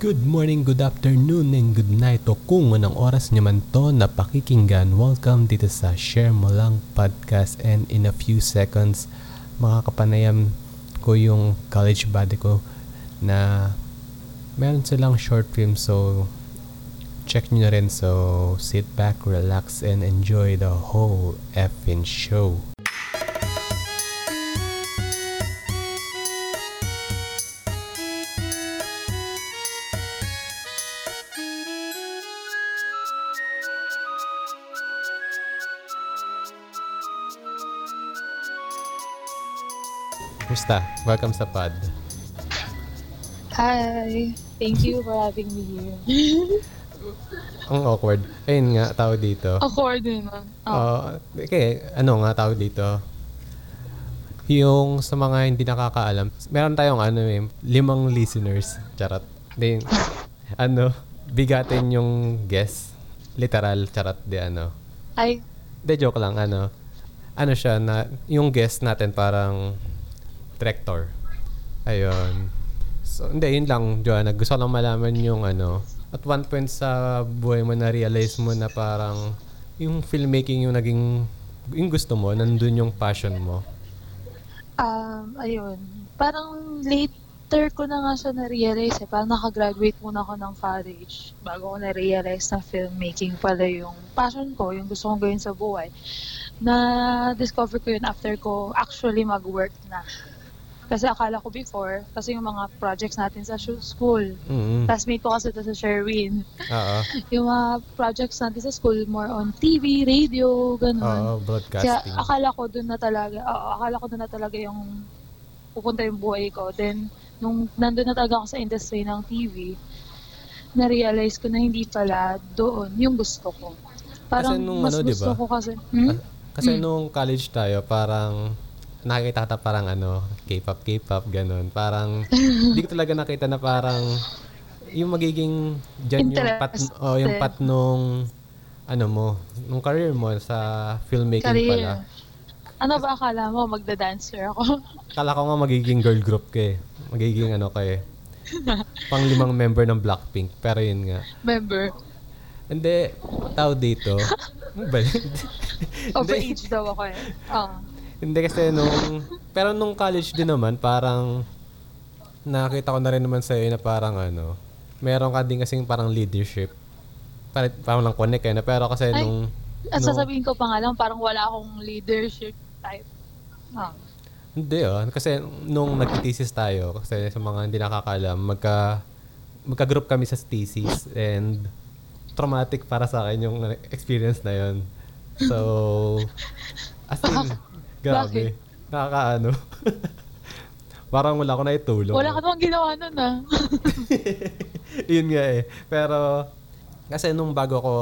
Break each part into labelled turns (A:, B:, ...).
A: Good morning, good afternoon, and good night o kung anong oras nyo man to na pakikinggan. Welcome dito sa Share Mo Lang Podcast and in a few seconds makakapanayam ko yung college buddy ko na meron silang short film so check nyo na rin so sit back, relax, and enjoy the whole effing show. Kumusta? Welcome sa pod.
B: Hi. Thank you for having me here.
A: Ang awkward. Ayun nga, tao dito.
B: Awkward din. Oh.
A: Oh, okay, ano nga tawag dito? Yung sa mga hindi nakakaalam, meron tayong ano eh, limang listeners. Charot. Then, ano, bigatin yung guess. Literal, charot di ano.
B: Ay,
A: De joke lang, ano. Ano siya na, yung guest natin parang director. Ayun. So, hindi, yun lang, Joanna. Gusto lang malaman yung ano, at one point sa buhay mo na-realize mo na parang yung filmmaking yung naging, yung gusto mo, nandun yung passion mo.
B: um, ayun. Parang later ko na nga siya na-realize eh. Parang nakagraduate muna ako ng college bago ko na-realize na filmmaking pala yung passion ko, yung gusto kong gawin sa buhay. Na-discover ko yun after ko actually mag-work na. Kasi akala ko before, kasi yung mga projects natin sa school,
A: Mm
B: classmate ko kasi ito sa Sherwin.
A: Oo.
B: Yung mga projects natin sa school, more on TV, radio,
A: Oo,
B: ganun. Kaya
A: broadcasting.
B: akala ko doon na talaga, oo, akala ko doon na talaga yung pupunta yung buhay ko. Then, nung nandun na talaga ako sa industry ng TV, na-realize ko na hindi pala doon yung gusto ko. Parang
A: nung
B: mas
A: ano,
B: gusto
A: diba?
B: ko kasi, hmm?
A: Kasi
B: Mm.
A: nung college tayo, parang nakikita kita parang ano, K-pop, K-pop, ganun. Parang, hindi ko talaga nakita na parang, yung magiging, dyan yung pat, oh, yung pat nung, ano mo, nung career mo sa filmmaking pala.
B: career. Ano ba akala mo? Magda-dancer ako.
A: Kala ko nga magiging girl group ka eh. Magiging ano ka eh. Pang limang member ng Blackpink. Pero yun nga.
B: Member.
A: Hindi, tao dito. Ano?
B: Overage daw ako eh. Oo.
A: Hindi kasi nung... Pero nung college din naman, parang... Nakita ko na rin naman sa'yo na parang ano... Meron ka din kasing parang leadership. Parang, parang lang connect eh. Na, pero kasi
B: Ay,
A: nung...
B: At
A: nung-
B: sasabihin ko pa nga lang, parang wala akong leadership type. Ah.
A: Hindi ah. Kasi nung nag-thesis tayo, kasi sa mga hindi nakakaalam, magka... Magka-group kami sa thesis and traumatic para sa akin yung experience na yon. So, as in, grabe. Nakakaano. Parang wala ko na itulong.
B: Wala ka namang ginawa nun ah.
A: Yun nga eh. Pero, kasi nung bago ako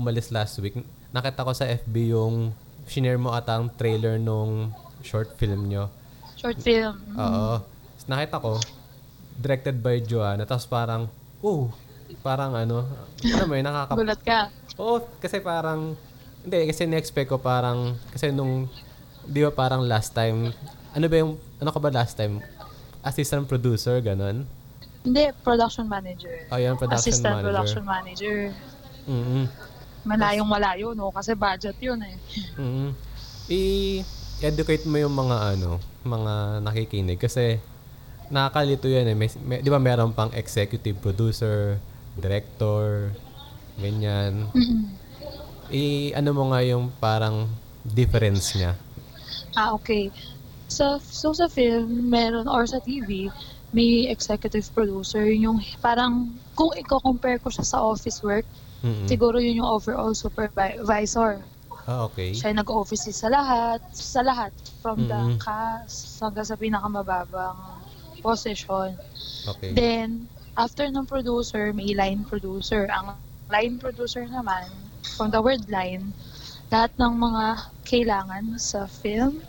A: umalis last week, nakita ko sa FB yung shinare mo ata ang trailer nung short film nyo.
B: Short film.
A: Oo. Tapos nakita ko, directed by Joanna. Tapos parang, oh, parang ano, ano yun, nakaka...
B: Gulat ka.
A: Oo, kasi parang, hindi, kasi na-expect ko parang, kasi nung, di ba parang last time, ano ba yung, ano ka ba last time? Assistant producer, ganon?
B: Hindi, production manager.
A: Oh, yan, production
B: Assistant
A: manager.
B: production manager.
A: Mm-mm.
B: Malayong malayo, no? Kasi budget yun eh.
A: mm I-educate mo yung mga ano, mga nakikinig kasi nakakalito yan eh. May, may- di ba meron pang executive producer, director, ganyan.
B: Mm-mm.
A: I ano mo nga yung parang difference niya.
B: Ah, okay. Sa, so sa film, meron, or sa TV, may executive producer. Yun Yung parang, kung i-compare ko siya sa office work,
A: Mm-mm.
B: siguro yun yung overall supervisor.
A: Ah, okay.
B: Siya nag-office sa lahat, sa lahat, from
A: Mm-mm.
B: the cast hanggang sa pinakamababang position.
A: Okay.
B: Then, after ng producer, may line producer. Ang line producer naman, from the word line, lahat ng mga kailangan sa film,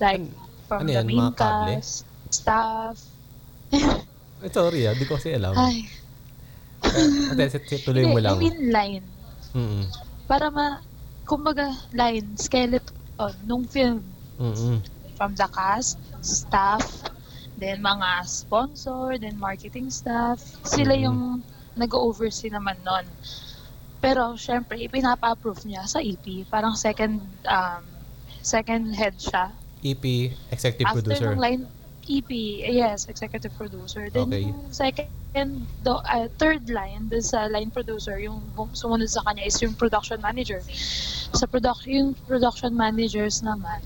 B: like from
A: ano
B: the
A: yan,
B: main cast, staff,
A: Eh, sorry ah, di ko kasi alam.
B: ay,
A: Ate, sit- sit- tuloy mo
B: hindi, I
A: lang.
B: mean line.
A: Mm-mm.
B: Para ma, kumbaga, line, skeleton nung film,
A: Mm-mm.
B: from the cast, staff, then mga sponsor, then marketing staff. Sila
A: Mhm.
B: yung nag-oversee naman nun. Pero syempre, ipinapa-approve niya sa EP. Parang second um, second head siya.
A: EP, executive
B: After
A: producer.
B: ng line EP, yes, executive producer. Then
A: Okay.
B: yung second, do, uh, third line, dun sa line producer, yung sumunod sa kanya is yung production manager. Sa production, yung production managers naman,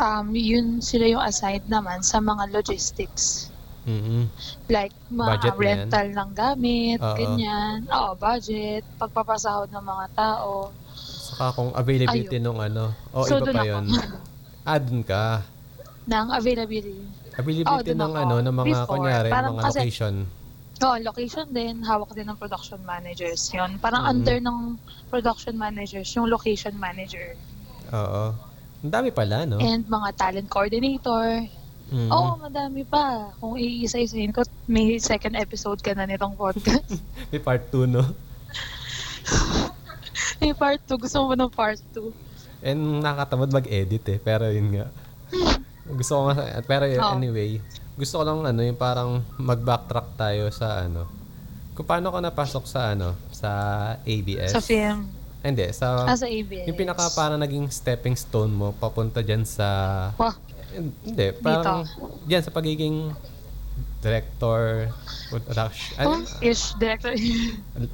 B: um, yun sila yung assigned naman sa mga logistics.
A: Mhm.
B: Like, mga
A: Budget
B: rental ng gamit,
A: Oo.
B: ganyan. Oo, budget, pagpapasahod ng mga tao.
A: Saka kung availability nung ano. O,
B: So,
A: iba pa yun. Ah, dun ka.
B: ng availability.
A: Availability
B: dun
A: ng
B: ako.
A: ano, ng mga,
B: Before,
A: kunyari, mga
B: kasi-
A: location.
B: Oo, location din, hawak din ng production managers yun. Parang
A: Mhm.
B: under ng production managers, yung location manager.
A: Oo. Ang dami pala, no?
B: And mga talent coordinator.
A: Mhm.
B: Oo, madami pa. Kung iisa-isahin ko, may second episode ka na nitong podcast.
A: May part 2, no?
B: may part 2. Gusto mo ng part 2?
A: And nakakatamad mag-edit eh. Pero yun nga. Gusto ko nga, pero
B: Oo.
A: anyway, gusto ko lang ano, yung parang mag-backtrack tayo sa ano. Kung paano ka napasok sa ano, sa ABS.
B: Sa film.
A: Hindi, sa,
B: Ah, sa ABS.
A: yung pinaka parang naging stepping stone mo papunta dyan sa,
B: Wah,
A: hindi, parang dyan sa pagiging director, production,
B: oh,
A: ano,
B: ish, director.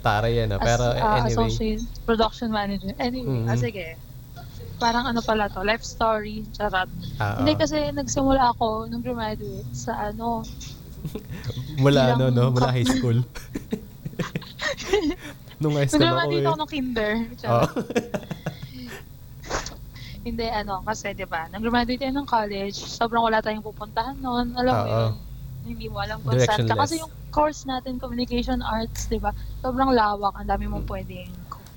A: tara yan ah. Pero
B: As- ah,
A: anyway,
B: Associate production manager. Anyway,
A: Mhm.
B: ah, sige. Parang ano pala to, life story, charot.
A: ah,
B: Hindi
A: ah.
B: kasi nagsimula ako nung graduate sa ano,
A: mula ano, no, mula high school. Nung high
B: nung
A: school ako
B: graduate
A: eh.
B: ako ng kinder.
A: Oo.
B: Charot. Hindi, ano, kasi di ba, nang graduate tayo ng college, sobrang wala tayong pupuntahan noon. Alam mo yun, hindi mo alam kung saan ka. Kasi yung course natin, communication arts, di ba, sobrang lawak. Ang dami mong pwedeng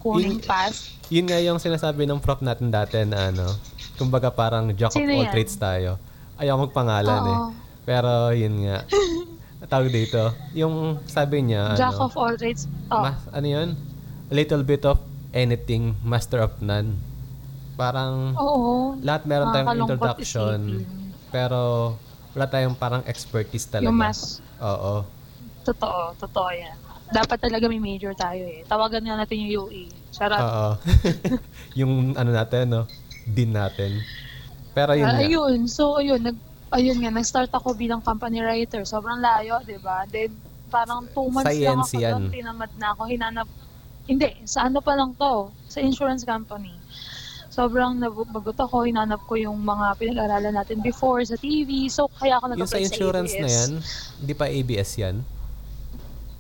B: kuning path.
A: Yun nga yung sinasabi ng prof natin dati na ano, kumbaga parang jack of all
B: yan?
A: trades tayo. Ayaw magpangalan eh.
B: Oo.
A: Pero yun nga. Tawag dito, yung sabi niya,
B: Jack
A: ano,
B: of all trades. Oh,
A: mas, ano yun? A little bit of anything, master of none. Parang
B: oo.
A: lahat meron tayong
B: Nakakalungkot
A: introduction,
B: isipin.
A: pero wala tayong parang expertise talaga.
B: Yung mas,
A: Oo.
B: totoo, totoo yan. Dapat talaga may major tayo eh. Tawagan nga natin yung UE. Charot.
A: Oo. yung ano natin, no? Din natin. Pero yun
B: Ah,
A: nga.
B: ayun, so ayun, nag, ayun nga, nag-start ako bilang company writer. Sobrang layo, di ba? Then, parang two months lang
A: Science
B: ako
A: yan.
B: doon, tinamad na ako, hinanap, hindi, sa ano pa lang to, sa insurance company. Sobrang nabagot ako, hinanap ko yung mga pinag-aralan natin before sa TV, so kaya ako
A: Yung sa
B: nag-apply
A: insurance
B: ABS.
A: na yan, hindi pa ABS yan?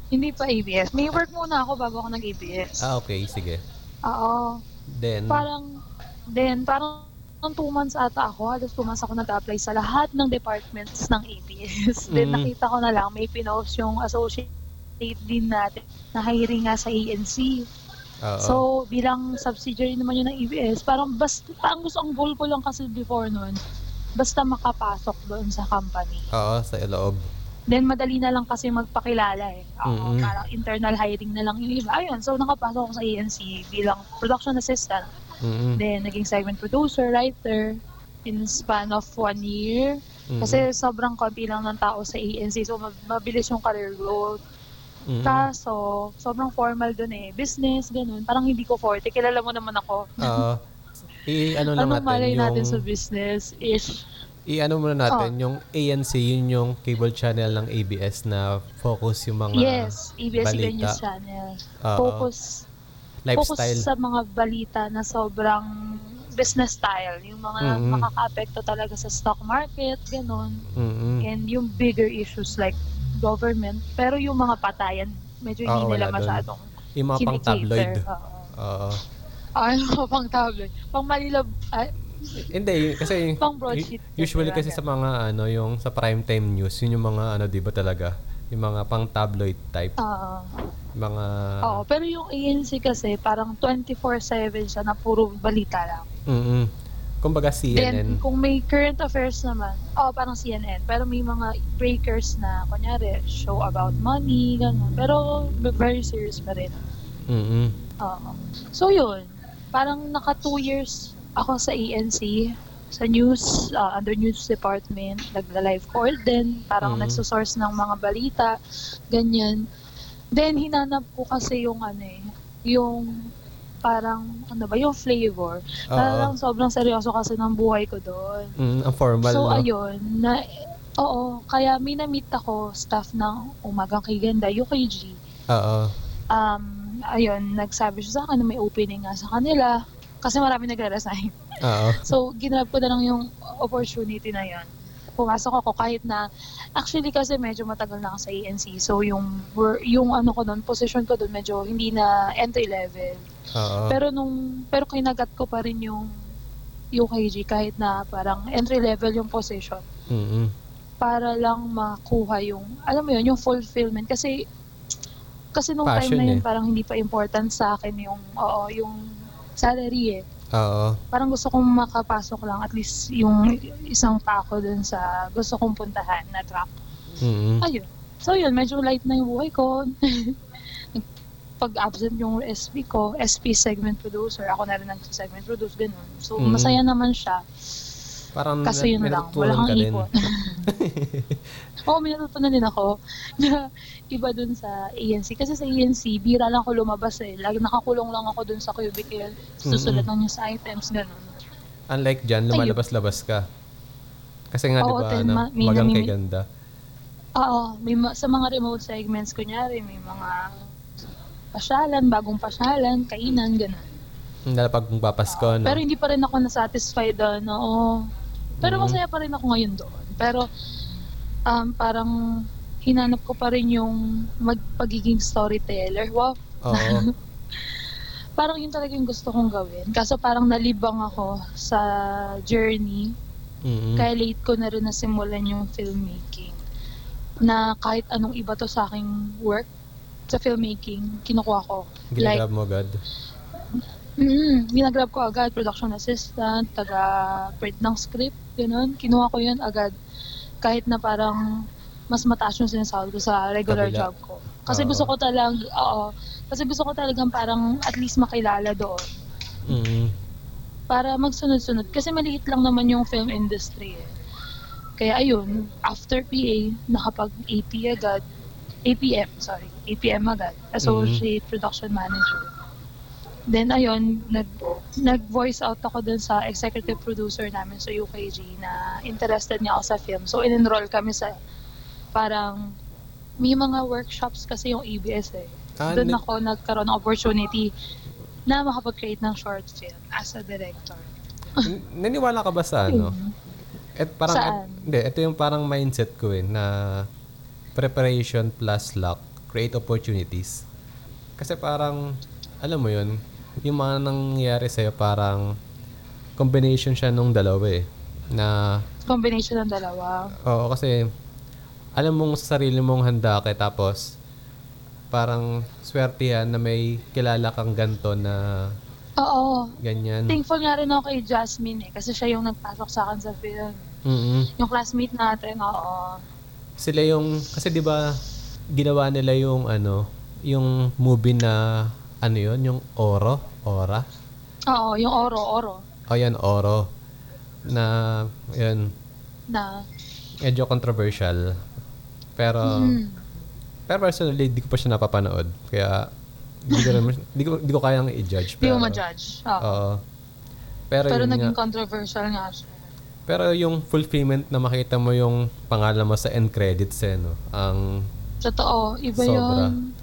B: Hindi pa ABS. May work muna ako bago ako nag-ABS.
A: Ah, okay. Sige.
B: Oo.
A: Then,
B: Parang, then, parang ng two months ata ako, halos two months ako nag-apply sa lahat ng departments ng ABS. Then
A: Mm.
B: nakita ko na lang, may pinost yung associate din natin na hiring nga sa ANC.
A: Oo.
B: So, bilang subsidiary naman yun ng ABS, parang basta, ang gusto, ang goal ko lang kasi before nun, basta makapasok doon sa company.
A: oo, sa loob.
B: Then, madali na lang kasi magpakilala eh. Oo,
A: Mm-mm.
B: parang internal hiring na lang yung iba. Ayun, so nakapasok ako sa ANC bilang production assistant.
A: Mm-mm.
B: Then, naging segment producer, writer, in span of one year.
A: Mm-mm.
B: Kasi sobrang konti lang ng tao sa ANC, so mab- mabilis yung career growth.
A: Mm-mm.
B: Kaso, sobrang formal dun eh. Business, ganun. Parang hindi ko forte. Kilala mo naman ako.
A: Oo. I-ano lang
B: Anong
A: natin
B: malay
A: yung...
B: natin sa business-ish?
A: I-ano muna natin, yung ANC, yun yung cable channel ng ABS na focus yung mga
B: yes, ABS-CBN
A: balita.
B: News Channel.
A: Oo.
B: Focus, focus
A: lifestyle.
B: sa mga balita na sobrang business style. Yung mga
A: Mm-mm.
B: makaka-apekto talaga sa stock market, ganun.
A: Mm-mm.
B: and yung bigger issues like government. Pero yung mga patayan, medyo hindi
A: Oo,
B: nila
A: wala dun.
B: masyadong
A: Yung mga pang tabloid.
B: kinikater. Oo.
A: Oo.
B: Mga pang tabloid. Pang malilab, ay,
A: Hindi, kasi
B: Pang broadsheet
A: u- usually
B: kasi
A: sa mga ano, yung sa primetime news, yun yung mga ano, 'di ba talaga? Yung mga pang tabloid type,
B: oo.
A: mga
B: Oo, pero yung ANC kasi parang 24/7 siya na puro balita lang.
A: Mm. Kumbaga CNN.
B: Then kung may current affairs naman, oh, parang CNN, pero may mga breakers na kunyari show about money, ganun. Pero very serious pa rin.
A: Mm.
B: Oo. So yun, parang naka two years ako sa ANC. sa news, ah, under news department, nagla-live call din, parang
A: Mhm.
B: nagsosource ng mga balita, ganyan. Then, hinanap ko kasi yung ano eh, yung parang, ano ba, yung flavor.
A: Oo.
B: Parang sobrang seryoso kasi ng buhay ko doon.
A: Mm, ang formal,
B: So,
A: no?
B: ayun, na, oo, kaya may na-meet ako, staff ng Umagang Kay Ganda, UKG.
A: Oo.
B: Um, ayun, nagsabi siya sa akin na may opening nga sa kanila kasi marami nagre-resign.
A: Oo.
B: So, ginrab ko na lang yung opportunity na yun. Pumasok ako kahit na, actually kasi medyo matagal na ako sa ANC. So, yung, wor- yung ano ko doon, position ko doon medyo hindi na entry level.
A: Oo.
B: Pero nung, pero kinagat ko pa rin yung UKG kahit na parang entry level yung position
A: Mm-mm.
B: para lang makuha yung, alam mo yun, yung fulfillment. Kasi, kasi nung
A: Passion
B: time na yun,
A: eh.
B: parang hindi pa important sa akin yung, oo, yung salary eh.
A: Oo.
B: Parang gusto kong makapasok lang at least yung isang pako dun sa gusto kong puntahan na track.
A: Mm-mm.
B: Ayun. So yun, medyo light na yung buhay ko. Pag-absent yung SP ko, SP segment producer, ako na rin nag-segment produce, ganun. So,
A: Mhm.
B: masaya naman siya.
A: Parang
B: Kasi yun lang, wala kang
A: ka
B: ipon. Oo, may natutunan din ako na iba dun sa ANC. Kasi sa ANC, bira lang ako lumabas eh. Lagi nakakulong lang ako dun sa cubicle, susulat ng news items, ganun.
A: Unlike dyan, lumalabas-labas ka. Kasi nga, di ba, ano,
B: ma-
A: magang kay ganda.
B: Oo, may ma- sa mga remote segments, kunyari, may mga pasyalan, bagong pasyalan, kainan, ganun.
A: Lalo pag papasko, no?
B: Pero hindi pa rin ako nasatisfied doon, oo. Pero
A: Mhm.
B: masaya pa rin ako ngayon doon. Pero um, parang hinanap ko pa rin yung mag pagiging storyteller. Wow,
A: Oo.
B: parang yun talaga yung gusto kong gawin. Kaso parang nalibang ako sa journey.
A: Mm-mm.
B: Kaya late ko na rin nasimulan yung filmmaking. Na kahit anong iba to sa aking work sa filmmaking, kinukuha ko. Like,
A: Ginagrab mo agad.
B: Mm, ginagrab ko agad, production assistant, taga-print ng script, gano'n. Kinuha ko yun agad. Kahit na parang mas mataas yung sinasahod ko sa regular
A: Kabila.
B: job ko. Kasi
A: Oo.
B: gusto ko talagang, oo, kasi gusto ko talagang parang at least makilala doon.
A: Mm-mm.
B: Para magsunod-sunod. Kasi maliit lang naman yung film industry eh. Kaya ayun, after PA, nakapag-AP agad, APM, sorry, APM agad, Associate Production Manager. Then ayun, nag nag-voice out ako dun sa executive producer namin sa UKG na interested niya ako sa film. So in-enroll kami sa parang may mga workshops kasi yung ABS eh.
A: Ah,
B: Doon ako nagkaroon ng opportunity na makapag-create ng short film as a director.
A: N- Naniwala ka ba sa ano?
B: Yun.
A: Et parang
B: Saan?
A: hindi, ito yung parang mindset ko eh na preparation plus luck create opportunities. Kasi parang alam mo yun, yung mga nangyayari sa'yo parang combination siya nung dalawa eh. Na
B: Combination ng dalawa.
A: Oo, kasi alam mong sa sarili mong handa ka tapos parang swerte yan na may kilala kang ganto na
B: Oo.
A: ganyan.
B: Thankful nga rin ako kay Jasmine eh. Kasi siya yung nagpasok sa akin sa film.
A: mm
B: Yung classmate natin, oo.
A: Sila yung, kasi di ba ginawa nila yung ano, yung movie na ano yun, yung Oro, Ora.
B: Oo, yung Oro, Oro.
A: O yan, Oro. Na, yun,
B: Na,
A: medyo controversial. Pero,
B: mm,
A: pero personally, di ko pa siya napapanood. Kaya, di ko, naman, di ko, di ko kayang i-judge.
B: di mo
A: pero-
B: ma-judge. Oo.
A: Oo. Pero,
B: Pero
A: yun
B: naging
A: nga,
B: controversial nga siya.
A: Pero yung fulfillment na makita mo yung pangalan mo sa end credits eh, no? Ang,
B: Totoo, iba
A: Sobra.
B: yun.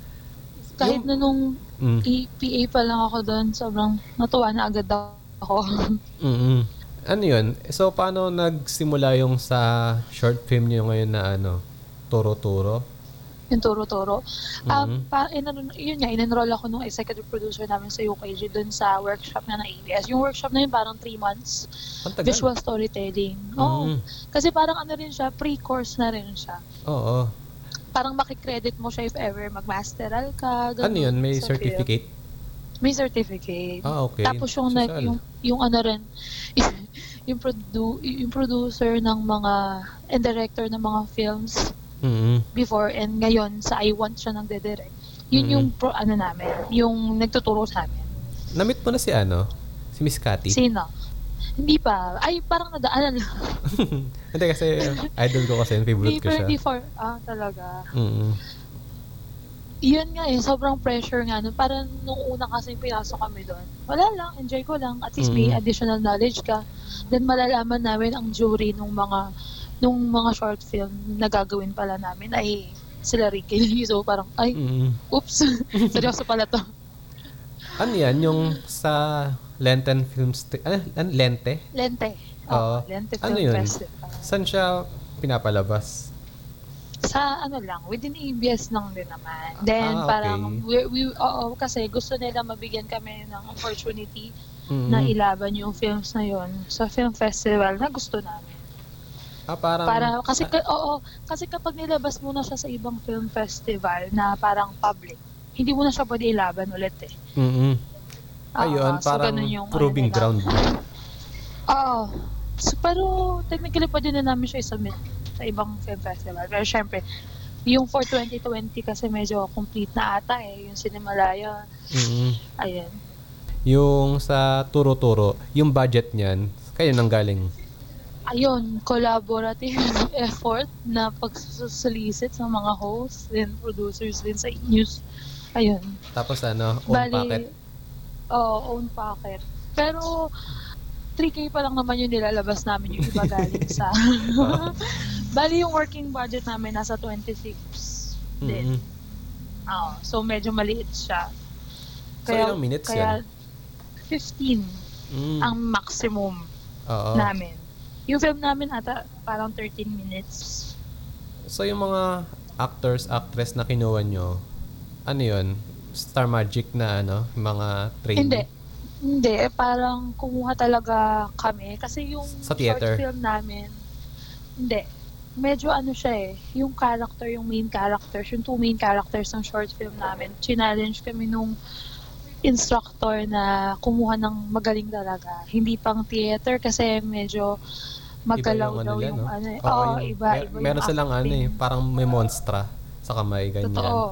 B: Kahit
A: Yung-
B: na nung
A: mm,
B: EPA pa lang ako doon, sobrang natuwa na agad ako.
A: mm Ano yun? So, paano nagsimula yung sa short film niyo ngayon na ano, Turo-Turo?
B: Yung turo-turo.
A: Mhm.
B: Um, pa, in, yun nga, in-enroll ako nung executive producer namin sa UKG doon sa workshop na ng ABS. Yung workshop na yun parang 3 months.
A: Ang tagal.
B: Visual storytelling. Oo.
A: Mhm.
B: Kasi parang ano rin siya, pre-course na rin siya.
A: Oo.
B: Parang makikredit mo siya if ever mag-masteral ka.
A: Ano
B: ganun,
A: yun? May certificate?
B: May certificate.
A: Ah, okay.
B: Tapos yung, nag, yung, yung ano rin, yung, produ, yung producer ng mga, and director ng mga films
A: Mhm.
B: before and ngayon sa I Want siya nang direct Yun
A: Mhm.
B: yung pro, ano namin, yung nagtuturo sa amin.
A: Na-meet mo na si ano? Si Miss Cathy?
B: Sino? Hindi pa. Ay, parang nadaanan lang.
A: Hindi kasi idol ko kasi, favorite ko siya.
B: Before, ah, talaga.
A: Mm.
B: Yun nga eh, sobrang pressure nga nun. Parang nung una kasi pinasok kami doon, wala lang, enjoy ko lang. At least may
A: Mm.
B: additional knowledge ka. Then malalaman namin ang jury nung mga nung mga short film na gagawin pala namin ay sila Ricky. So parang, ay,
A: Mm.
B: oops, seryoso pala to.
A: Ano yan? Yung sa Lenten Film St- ano, ano? Lente?
B: Lente.
A: Oo.
B: Oo, Lente
A: Ano
B: Film
A: yun?
B: Festival.
A: Saan siya pinapalabas?
B: Sa ano lang, within ABS lang din naman. Then
A: Ah, okay.
B: parang, we, we, oo, kasi gusto nila mabigyan kami ng opportunity
A: Mm.
B: na ilaban yung films na yon sa film festival na gusto namin.
A: Ah, parang...
B: Para kasi ka, oo, kasi kapag nilabas mo na siya sa ibang film festival na parang public, hindi mo na siya pwede ilaban ulit eh.
A: Mm-mm.
B: Oo,
A: Ayun,
B: so
A: parang
B: yung ano
A: proving
B: nila.
A: ground.
B: Oo. So, pero technically pwede na namin siya isubmit sa ibang film festival. Pero syempre, yung for 2020 kasi medyo complete na ata eh, yung Cinemalaya.
A: Mm-mm.
B: Ayan.
A: Yung sa Turo-Turo, yung budget niyan, kayo nang galing.
B: Ayun, collaborative effort na pagsusolicit sa mga hosts and producers din sa news. Ayun.
A: Tapos ano, own packet.
B: Oo, own packet. Pero 3K pa lang naman yung nilalabas namin yung iba galing sa... Bali yung working budget namin nasa 26 din.
A: Mm-mm.
B: Oo, so medyo maliit siya.
A: So, ilang minutes
B: kaya
A: yan?
B: 15
A: Mm.
B: ang maximum
A: Oo.
B: namin. Yung film namin ata parang 13 minutes.
A: So, yung mga actors, actress na kinuha nyo, ano yun? Star Magic na ano? Mga trainee?
B: Hindi. Hindi, parang kumuha talaga kami. Kasi yung
A: Sa theater?
B: short film namin, hindi. Medyo ano siya eh, yung character, yung main characters, yung two main characters ng short film namin, challenge kami nung instructor na kumuha ng magaling talaga. Hindi pang theater kasi medyo magalaw
A: Iba yung
B: daw
A: ano
B: yung
A: no?
B: ano eh.
A: Oo, yung-
B: iba,
A: mer-
B: iba
A: Meron silang ano eh, parang may monstra sa kamay, ganyan.
B: Totoo.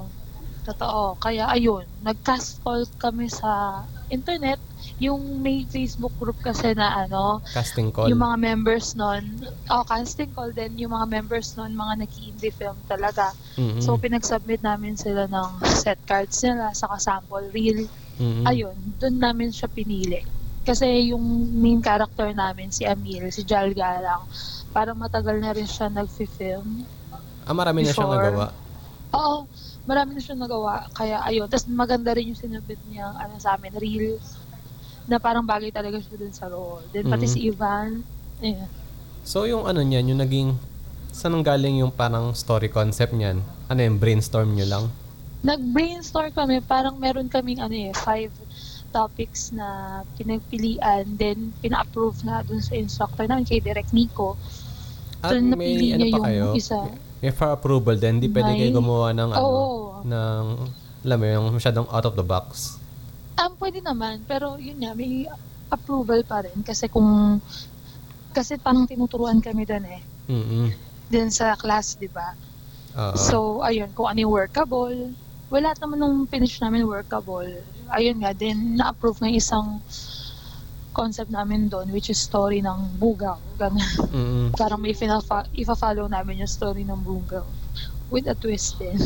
B: Totoo. Kaya ayun, nag-cast call kami sa internet. Yung may Facebook group kasi na ano,
A: Casting call.
B: yung mga members nun, oh, casting call din, yung mga members nun, mga nag-indie film talaga.
A: Mm-mm.
B: So, pinag-submit namin sila ng set cards nila, saka sample reel.
A: Mm-mm.
B: Ayun, doon namin siya pinili. Kasi yung main character namin, si Amir, si Jal Galang, parang matagal na rin siya nag-film.
A: Ah, marami na siyang
B: before.
A: nagawa.
B: Oo, marami na siyang nagawa. Kaya ayun, tapos maganda rin yung sinubit niya ano, sa amin, reel, na parang bagay talaga siya dun sa role. Then pati
A: Mhm.
B: si Ivan, ayun.
A: So, yung ano niyan, yung naging, saan ang galing yung parang story concept niyan? Ano yung brainstorm nyo lang?
B: Nag-brainstorm kami, parang meron kaming ano eh, five topics na pinagpilian, then pina-approve na dun sa instructor namin, kay Direk Nico.
A: At
B: Dun
A: may
B: napili
A: ano
B: niya
A: pa
B: yung
A: kayo?
B: isa.
A: May for approval din, di pwede kayo gumawa ng ano,
B: Oo.
A: ng, alam mo yung masyadong out of the box.
B: Um, pwede naman, pero yun nga, may approval pa rin. Kasi kung, kasi parang tinuturuan kami dun eh.
A: Mm-mm.
B: Din sa class, di ba?
A: Oo.
B: So, ayun, kung ano yung workable. Wala naman nung finish namin workable. Ayun nga, then na-approve ng isang concept namin doon, which is story ng Bugaw. Ganun.
A: Mm-mm.
B: Parang may fina- ifa-follow namin yung story ng Bugaw. With a twist din.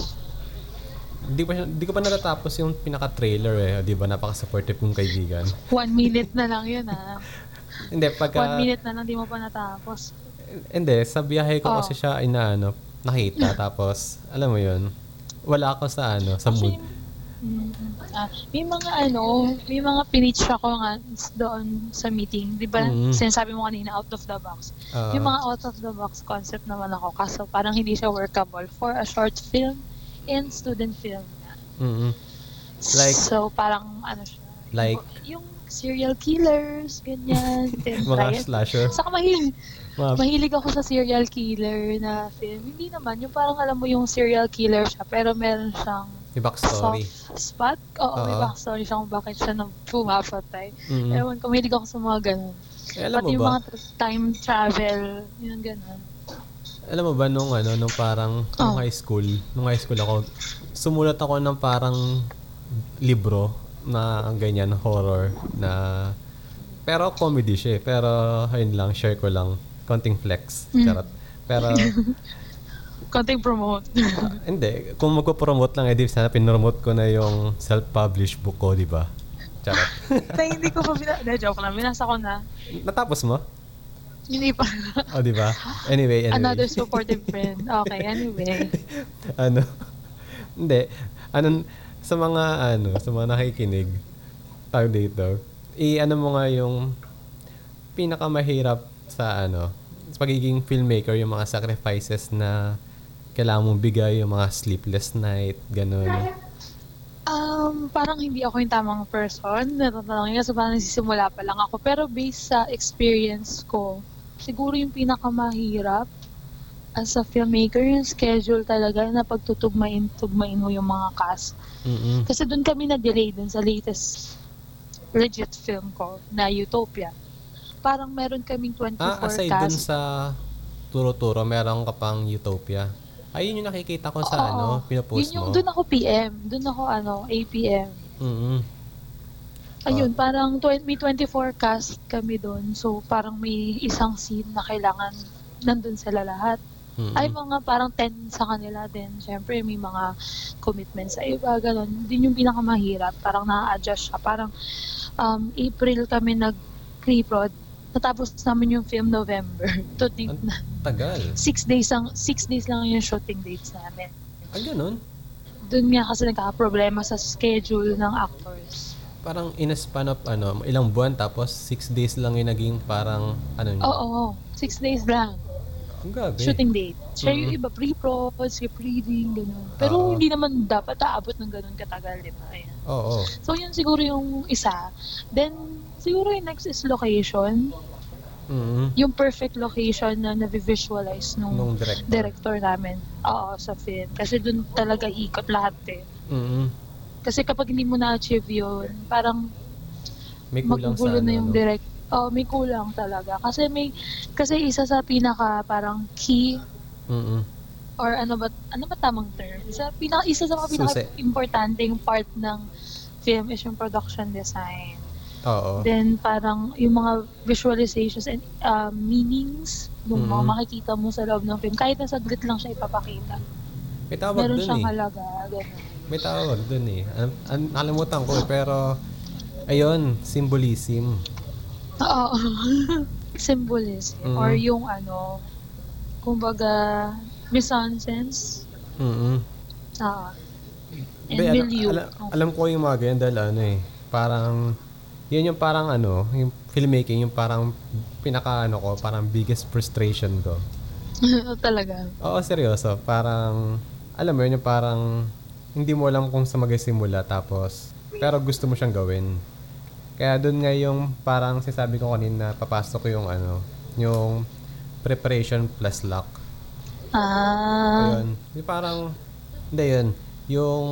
A: Di, pa, siya- di ko pa natatapos yung pinaka-trailer eh. Di ba? Napaka-supportive kong kaibigan.
B: One minute na lang yun ah.
A: Hindi, pagka...
B: One minute na lang, di mo pa natapos.
A: Hindi, sa biyahe ko
B: Oh.
A: kasi siya inaano, nakita. tapos, alam mo yun, wala ako sa ano, sa mood.
B: Mm, ah, may mga ano, may mga pinitch ako nga doon sa meeting. Di ba,
A: Mm.
B: sinasabi mo kanina, out of the box.
A: Oo.
B: yung mga out of the box concept naman ako kaso parang hindi siya workable for a short film and student film na.
A: Mm-mm. Like-
B: so parang ano siya
A: Like?
B: yung serial killers ganyan
A: Mga
B: riot.
A: slasher.
B: saka mahilig
A: Mga,
B: mahilig ako sa serial killer na film hindi naman yung parang alam mo yung serial killer siya pero meron siyang
A: may backstory.
B: soft spot oo may
A: Oo.
B: backstory siya kung bakit siya nang pumapatay
A: Mm-mm.
B: ewan ko mahilig ako sa mga ganun
A: Eh, alam
B: pati
A: mo
B: yung
A: ba?
B: mga time travel yung ganun
A: Alam mo ba nung ano, nung parang nung
B: Oh.
A: high school, nung high school ako, sumulat ako ng parang libro na ang ganyan horror na Pero comedy siya eh. Pero ayun lang, share ko lang. Konting flex.
B: Mm.
A: Charot. Pero
B: Konting promote.
A: ah, hindi. Kung magpo-promote lang, edi sana pinromote ko na yung self-published book ko, di ba? Charot.
B: Tay, hindi ko pa binasa. joke lang. Binasa ko na.
A: Natapos mo?
B: Hindi pa.
A: O, di ba? Anyway, anyway.
B: Another supportive friend. Okay, anyway.
A: ano? Hindi. Ano, sa mga, ano, sa mga nakikinig, tawag dito, i-ano mo nga yung pinakamahirap sa, ano, sa pagiging filmmaker, yung mga sacrifices na kailangan mong bigay, yung mga sleepless night, ganun.
B: Um, parang hindi ako yung tamang person. Natatanong yun. So, parang nagsisimula pa lang ako. Pero based sa experience ko, siguro yung pinakamahirap as a filmmaker, yung schedule talaga na pagtutugmain-tugmain mo yung mga cast.
A: Mm-mm.
B: Kasi doon kami na-delay dun sa latest legit film ko na Utopia. Parang meron kaming 24
A: Ah, aside dun
B: cast.
A: sa turo-turo, meron ka pang Utopia. Ayun yung nakikita ko sa,
B: Oo.
A: ano, pinopost
B: Yun yung,
A: mo.
B: doon ako PM. Doon ako, ano, APM.
A: Mm-mm.
B: Ayun, parang tw- may 24 cast kami doon. So, parang may isang scene na kailangan nandun sila lahat.
A: Mm-mm.
B: Ay, mga parang 10 sa kanila din. Siyempre, may mga commitments sa iba, ganun. Din yung pinakamahirap. Parang na-adjust siya. Parang um, April kami nag-pre-prod. Natapos namin yung film November. Tuting
A: Ang-
B: na.
A: Tagal.
B: Six days, lang, six days lang yung shooting dates namin.
A: Ah, ganun?
B: Doon nga kasi nagkaka-problema sa schedule ng actors.
A: Parang in a span of ano, ilang buwan tapos six days lang yung naging parang ano niya.
B: Oo, six days lang.
A: Ang gabi.
B: shooting date. Siya yung
A: Mhm.
B: iba, pre-prod, script reading, gano'n. Pero
A: Oo.
B: hindi naman dapat aabot ng gano'n katagal, di ba? Ayan.
A: Oo.
B: So, yun siguro yung isa. Then, siguro yung next is location.
A: mm
B: Yung perfect location na na-visualize nung,
A: Nung director.
B: director namin. Oo, sa film. Kasi dun talaga ikot lahat eh.
A: mm
B: Kasi kapag hindi mo na-achieve yun, parang
A: May
B: magugulo
A: ano.
B: na yung
A: no?
B: direct. Oh, may kulang talaga. Kasi may, kasi isa sa pinaka parang key
A: Mm-mm.
B: or ano ba ano ba tamang term? Isa pinaka isa sa mga pinaka importanteng part ng film is yung production design.
A: Oo.
B: Then parang yung mga visualizations and uh, meanings ng mga
A: Mhm.
B: makikita mo sa loob ng film kahit na saglit lang siya ipapakita.
A: May tawag
B: Meron
A: dun
B: siyang
A: eh.
B: halaga, ganun.
A: May tawag dun eh. An- an- nakalimutan ko eh, pero ayun, symbolism.
B: Oo. Symbolism
A: Mhm.
B: or yung ano kumbaga mise-en-scène.
A: mm
B: Ah. and
A: Be, alam,
B: milieu.
A: alam, alam ko yung mga ganyan dahil ano eh, parang, yun yung parang ano, yung filmmaking, yung parang pinaka ano ko, parang biggest frustration ko.
B: Talaga.
A: Oo, seryoso. Parang, alam mo yun, yung parang, hindi mo alam kung sa magsimula tapos, pero gusto mo siyang gawin. Kaya doon nga yung parang sinasabi ko kanina, papasok yung ano, yung preparation plus luck.
B: Ah.
A: Ayun. Yung parang, hindi yun. Yung,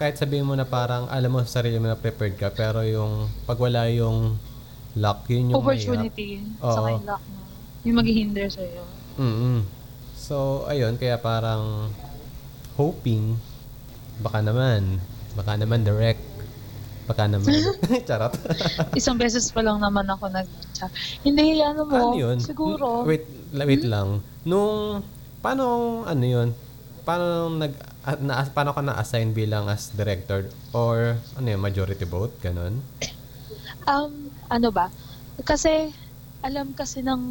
A: kahit sabihin mo na parang, alam mo sa sarili mo na prepared ka, pero yung, pag wala yung luck, yun yung
B: opportunity
A: Oo.
B: sa kind luck mo. Yung maghihinder sa'yo.
A: mm So, ayun, kaya parang hoping, baka naman, baka naman direct, baka naman, charot.
B: Isang beses pa lang naman ako nag Hindi, ano mo,
A: ano yun?
B: siguro.
A: Wait, wait lang. Nung, paano, ano yun? Paano nag, ah, na, paano ka na-assign bilang as director? Or, ano yun, majority vote? Ganon?
B: Um, ano ba? Kasi, alam kasi ng,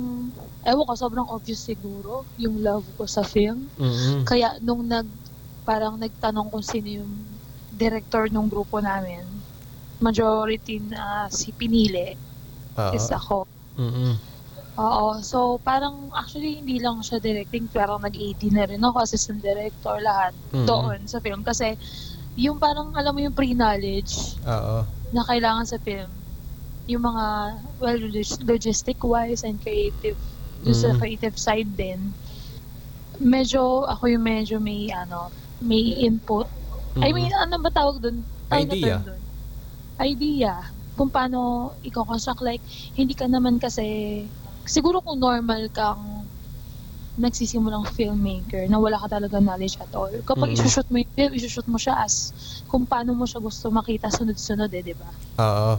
B: ewan ko, sobrang obvious siguro yung love ko sa film.
A: mm
B: Kaya nung nag, parang nagtanong kung sino yung director ng grupo namin, majority na si Pinili
A: Oo.
B: is ako.
A: Mm-mm.
B: Oo. So, parang actually hindi lang siya directing, pero nag-AD na rin ako, assistant director, lahat
A: Mhm.
B: doon sa film. Kasi, yung parang, alam mo yung pre-knowledge
A: Oo.
B: na kailangan sa film, yung mga, well, logis- logistic-wise and creative, yung sa creative side din, medyo, ako yung medyo may, ano, may input. I
A: Mhm.
B: mean, ano ba tawag doon? Tawag
A: Idea.
B: doon? Idea. Kung paano i-construct. Like, hindi ka naman kasi, siguro kung normal kang nagsisimulang filmmaker na wala ka talaga knowledge at all. Kapag
A: Mhm.
B: isushoot mo yung film, isushoot mo siya as kung paano mo siya gusto makita sunod-sunod eh, di ba?
A: Oo.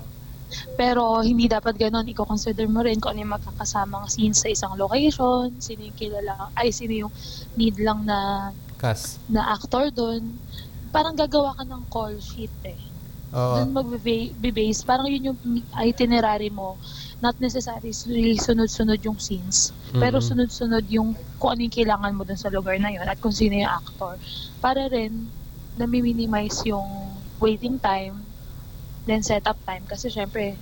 B: Pero hindi dapat ganon. Iko-consider mo rin kung ano yung magkakasamang scenes sa isang location, sino yung kilala, ay sino yung need lang na
A: Kas.
B: na actor doon. Parang gagawa ka ng call sheet eh.
A: Oo.
B: Doon magbe-base. Parang yun yung itinerary mo. Not necessarily sunod-sunod yung scenes. Pero
A: Mhm.
B: sunod-sunod yung kung ano yung kailangan mo dun sa lugar na yun at kung sino yung actor. Para rin, nami-minimize yung waiting time, then setup time. Kasi syempre,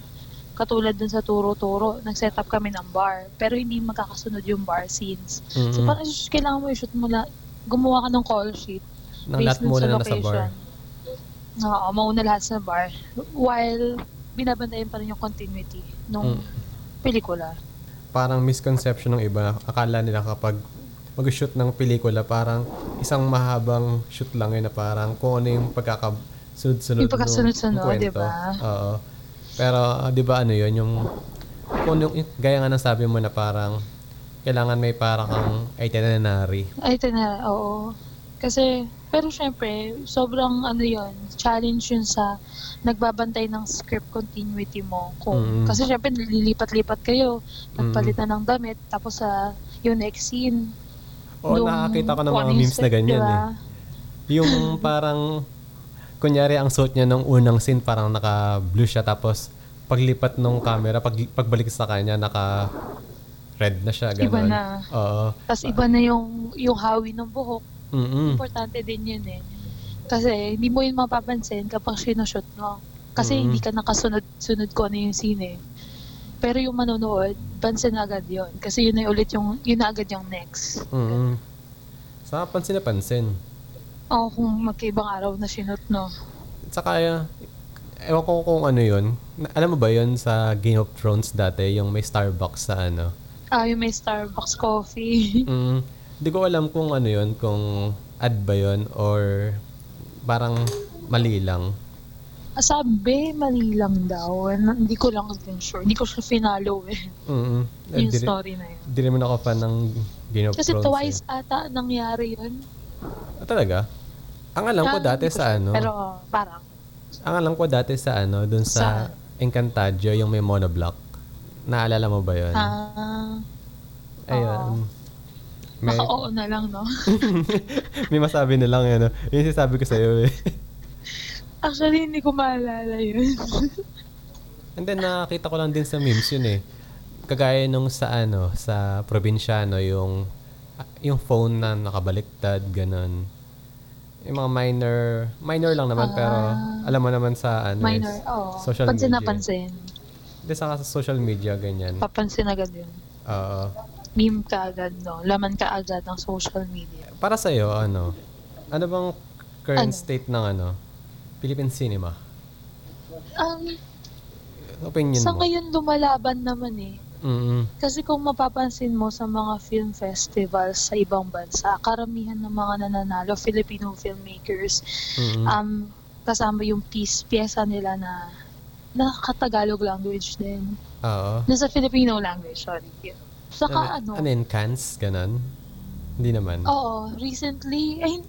B: katulad dun sa turo-turo, nag-set up kami ng bar. Pero hindi magkakasunod yung bar scenes. So
A: Mhm.
B: parang kailangan mo i-shoot mo na, gumawa ka ng call sheet.
A: Nang lahat
B: based dun
A: muna
B: sa
A: na nasa bar.
B: Oo, mauna lahat sa bar. While binabantayan pa rin yung continuity nung
A: Mm.
B: pelikula.
A: Parang misconception ng iba. Akala nila kapag mag-shoot ng pelikula, parang isang mahabang shoot lang yun na parang kung ano yung pagkakasunod-sunod
B: Yung pagkasunod-sunod,
A: nung kwento.
B: diba?
A: Oo. Pero, ah, di ba ano yun, yung, kung yung, gaya nga ng sabi mo na parang, kailangan may parang kang itinerary.
B: Na, oo. Kasi, pero syempre, sobrang ano yon challenge yun sa nagbabantay ng script continuity mo. Kung,
A: Mm.
B: Kasi syempre, lilipat-lipat kayo, nagpalitan ng damit, tapos sa yung next scene.
A: Oo,
B: yung
A: nakakita ko ng mga
B: ano
A: memes na ganyan
B: diba?
A: eh. Yung parang, kunyari ang suit niya nung unang scene parang naka-blue siya tapos paglipat nung camera, pag, pagbalik sa kanya, naka red na siya,
B: Iba
A: gano'n.
B: na.
A: Oo.
B: Tapos iba na yung, yung hawi ng buhok.
A: Mm-mm.
B: Importante din yun eh. Kasi hindi mo yun mapapansin kapag sinushoot mo. Kasi
A: Mm.
B: hindi ka nakasunod-sunod ko ano yung scene eh. Pero yung manonood, pansin agad yun. Kasi yun na ulit yung, yun na agad yung next.
A: Mm-mm. Sa pansin na pansin.
B: O kung magkaibang araw na sinut, no?
A: Tsaka, uh, ewan ko kung ano yun. Alam mo ba yun sa Game of Thrones dati, yung may Starbucks sa ano?
B: Ah, yung may Starbucks coffee.
A: Mm, di ko alam kung ano yun, kung ad ba yun or parang mali lang.
B: Sabi, mali lang daw. Hindi ko lang din sure. Hindi ko siya finalo eh.
A: Mm
B: Yung
A: di, rin-
B: story na yun.
A: di rin ako fan ng Game of
B: Kasi
A: Thrones.
B: twice
A: eh.
B: ata nangyari yun.
A: Ah, talaga? Ang alam ko dati
B: hindi ko
A: sa
B: sure.
A: ano,
B: Pero parang,
A: ang alam ko dati sa ano, dun sa Encantadio, yung may monoblock. Naalala mo ba yun?
B: ah,
A: Ayun. May,
B: baka oo na lang, no?
A: may masabi na lang yun. no? Yun sinasabi ko sa'yo eh.
B: Actually, hindi ko maalala yun.
A: And then nakita ko lang din sa memes yun eh. Kagaya nung sa ano, sa probinsyano, yung yung phone na nakabaliktad, ganun. Yung mga minor, minor lang naman,
B: Ah.
A: pero alam mo naman sa ano,
B: Minor,
A: is-
B: oo.
A: social
B: pansin na
A: media.
B: pansin.
A: Hindi, saka sa social media, ganyan.
B: Papansin agad yun.
A: Oo.
B: Meme ka agad, no? Laman ka agad ng social media.
A: para sa'yo, ano, ano bang current
B: Ano?
A: state ng ano, Philippine cinema?
B: Um,
A: Opinion
B: sa
A: mo?
B: ngayon, lumalaban naman eh.
A: Mm-mm.
B: Kasi kung mapapansin mo sa mga film festivals sa ibang bansa, karamihan ng mga nananalo, Filipino filmmakers,
A: Mm-mm.
B: um, kasama yung piece, pyesa nila na nakatagalog language din.
A: Oo.
B: Nasa Filipino language, sorry. Saka ano,
A: Ano yun, Cannes? Ganon? Hindi naman.
B: oo, recently, ay,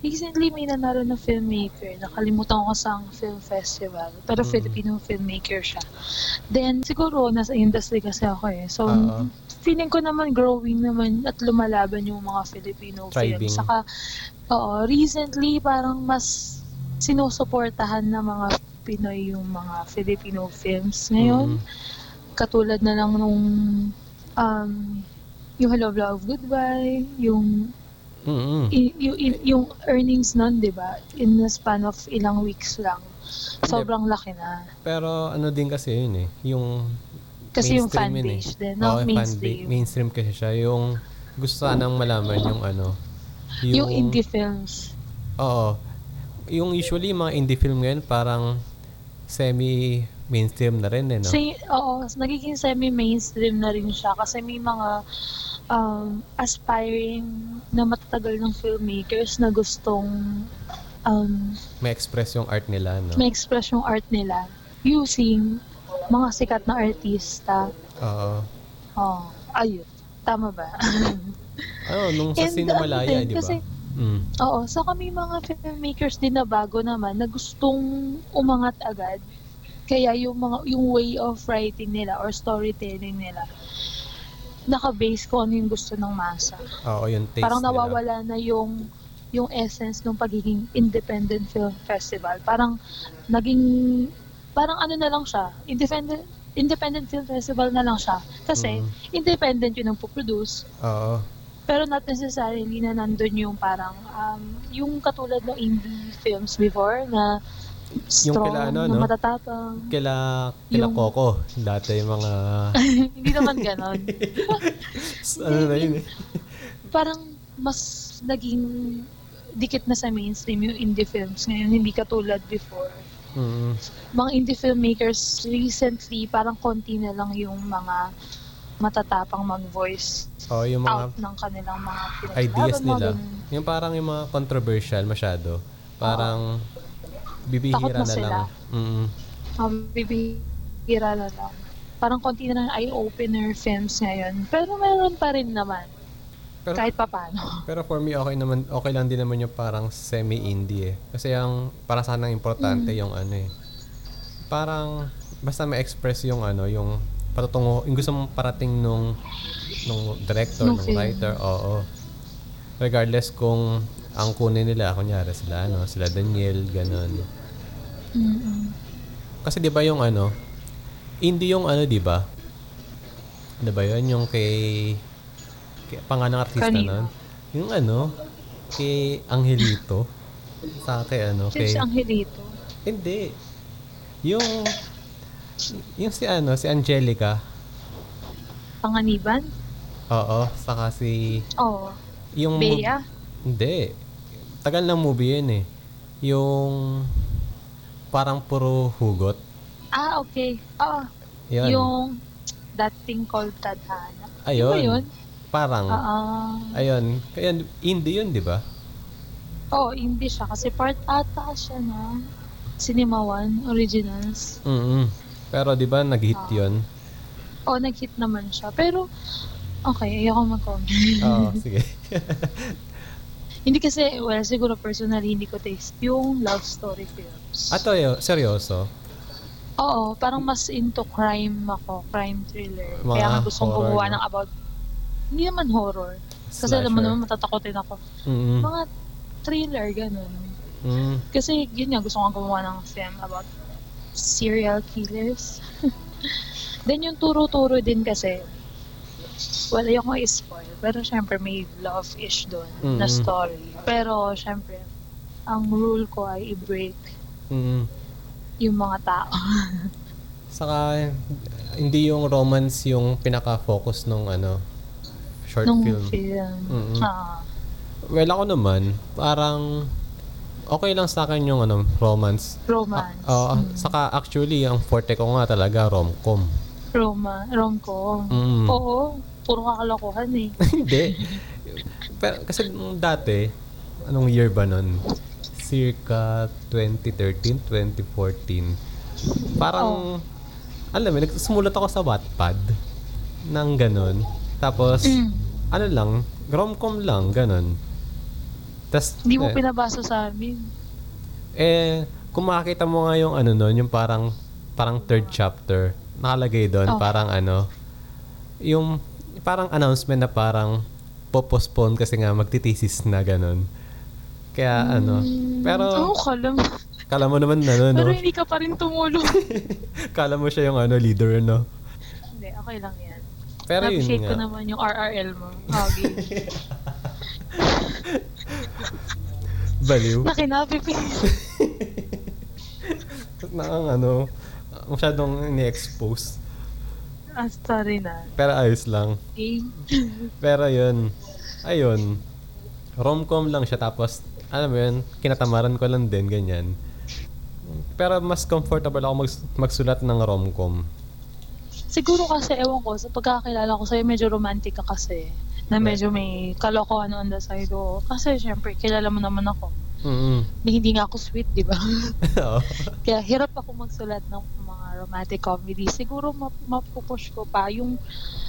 B: recently may nanalo na filmmaker. Nakalimutan ko sa film festival. Pero
A: Mm.
B: Filipino filmmaker siya. Then, siguro, nasa industry kasi ako eh. So,
A: Oo.
B: feeling ko naman growing naman at lumalaban yung mga Filipino
A: Thriving.
B: films. Saka, oo, recently parang mas sinusuportahan ng mga Pinoy yung mga Filipino films ngayon.
A: Mm.
B: Katulad na lang nung um, yung Hello Love Goodbye, yung
A: Mm-mm.
B: y- y- y- yung earnings nun, 'di ba? In the span of ilang weeks lang. Sobrang laki na.
A: Pero ano din kasi yun eh. Yung
B: Kasi yung fan
A: yun eh.
B: din, no?
A: fan
B: Mainstream.
A: ba- mainstream kasi siya. Yung gusto sanang malaman yung ano.
B: Yung indie films.
A: Oo. Yung usually mga indie film ngayon parang semi-mainstream na rin eh, no?
B: Say, oo, nagiging semi-mainstream na rin siya kasi may mga um, aspiring na matatagal ng filmmakers na gustong um,
A: May express yung art nila, no?
B: ma-express yung art nila using mga sikat na artista.
A: Oo.
B: Oh, ayun. Tama ba?
A: Ano, nung sa
B: And
A: Sino
B: ano
A: di ba?
B: kasi-
A: Mm.
B: Oo, sa kami mga filmmakers din na bago naman na gustong umangat agad Kaya yung mga yung way of writing nila or storytelling nila naka-base ko ano yung gusto ng masa.
A: Oo, yung taste
B: Parang
A: nila.
B: nawawala na yung yung essence ng pagiging independent film festival. Parang naging parang ano na lang siya, independent independent film festival na lang siya. Kasi
A: Mm.
B: independent yun ang produce
A: Oo.
B: pero not necessarily na nandun yung parang um, yung katulad ng indie films before na strong,
A: kila ano, no?
B: matatapang.
A: Kila, kila
B: Yung-
A: Coco. Dati yung mga...
B: Hindi naman ganon.
A: ano na yun eh.
B: parang mas naging dikit na sa mainstream yung indie films ngayon, hindi katulad before.
A: Mm.
B: Mga indie filmmakers recently, parang konti na lang yung mga matatapang mag-voice
A: Oo, yung mga
B: out ng kanilang mga
A: ideas
B: mga
A: nila.
B: ganun.
A: Yung parang yung mga controversial masyado. Parang
B: Takot
A: bibihira
B: na
A: na,
B: sila.
A: lang. Mm.
B: Um, bibihira na lang. Parang konti na lang eye-opener films ngayon. Pero meron pa rin naman.
A: Pero,
B: kahit papano.
A: pero for me, okay naman okay lang din naman yung parang semi-indie eh. Kasi ang para sa akin ang importante
B: Mm.
A: yung ano eh. Parang basta ma-express yung ano, yung patutungo, yung gusto mong parating nung nung director,
B: Nung
A: nung
B: film.
A: writer, oo. Regardless kung ang kunin nila, kunyari sila, ano, sila Daniel, ganun.
B: Mm-mm.
A: Kasi 'di ba yung ano, indie yung ano 'di ba? 'Di ba 'yun yung kay, kay pangalan ng artista nun? Yung ano, kay Angelito. Sa kay ano,
B: Sino
A: kay
B: si Angelito?
A: Hindi. Yung yung si ano, si Angelica.
B: Panganiban?
A: Oo, saka si
B: Oo.
A: yung mo-
B: Bea?
A: Hindi. Tagal ng movie yun eh. Yung parang puro hugot.
B: Ah, okay. Oo.
A: Yun.
B: Yung That Thing Called Tadhana.
A: Ayun.
B: Yun?
A: Parang
B: Oo.
A: Ayun, kaya indie yun, di ba?
B: Oo, hindi siya. Kasi part ata siya na Cinema One Originals.
A: mm Pero di ba nag-hit
B: Ah.
A: yun?
B: Oo, nag-hit naman siya. Pero, okay, ayoko mag-comment.
A: Oo, sige.
B: hindi kasi, well, siguro personally, hindi ko taste yung love story films.
A: Ato yo, seryoso.
B: Oo, parang mas into crime ako, crime thriller.
A: Mga
B: Kaya nga gustong
A: horror,
B: gumawa ng about, hindi naman horror. Kasi alam mo naman, matatakotin ako.
A: Mm-mm.
B: Mga thriller, ganun.
A: Mm.
B: Kasi yun nga, gusto kong gumawa ng film about serial killers. Then yung turo-turo din kasi, well, ayoko i-spoil. Pero syempre may love-ish doon na
A: Mm.
B: story. Pero syempre, ang rule ko ay i-break
A: Mm.
B: yung mga tao.
A: Saka hindi yung romance yung pinaka-focus nung ano short
B: nung
A: film.
B: film.
A: Mm-mm.
B: Ah,
A: Well, ako naman, parang okay lang sa akin yung ano, romance.
B: romance.
A: Ah, oo,
B: Mm.
A: saka actually, ang forte ko nga talaga rom-com.
B: Roma, rom-com.
A: Mm.
B: Oo, puro kakalokohan eh.
A: Hindi. Pero, kasi nung dati, anong year ba nun? Circa 2013, 2014. Parang, alam mo, nagsumulat ako sa Wattpad ng ganun. Tapos,
B: Mm.
A: ano lang, rom-com lang, ganun. Tas,
B: Hindi mo
A: eh,
B: pinabasa sa amin.
A: eh, kung makakita mo nga yung ano nun, yung parang, parang third chapter, nakalagay doon,
B: Oh.
A: parang ano, yung, parang announcement na parang, popostpone kasi nga magtitesis na ganun. Kaya ano, pero,
B: Oo, kala mo.
A: kala mo naman ano, no?
B: Pero hindi ka pa rin tumulong.
A: Kala mo siya yung ano, leader, no?
B: hindi, okay lang yan.
A: Pero yun
B: Na-appreciate ko
A: nga.
B: naman yung RRL mo. Okay.
A: Baliw.
B: Nakinapipin.
A: Nakang ano, masyadong ni-expose.
B: ah, sorry na.
A: Pero ayos lang.
B: Okay.
A: Pero yun, ayun, rom-com lang siya tapos, alam mo yun, kinatamaran ko lang din, ganyan. Pero mas comfortable ako mag- magsulat ng rom-com.
B: Siguro kasi, ewan ko, sa pagkakakilala ko sa'yo, medyo romantic ka kasi. Na medyo may kalokohan on the side ko. Kasi, syempre, kilala mo naman ako.
A: Mm
B: Na hindi nga ako sweet, di ba?
A: Oo.
B: Kaya hirap ako magsulat ng mga romantic comedy. Siguro map- mapupush ko pa yung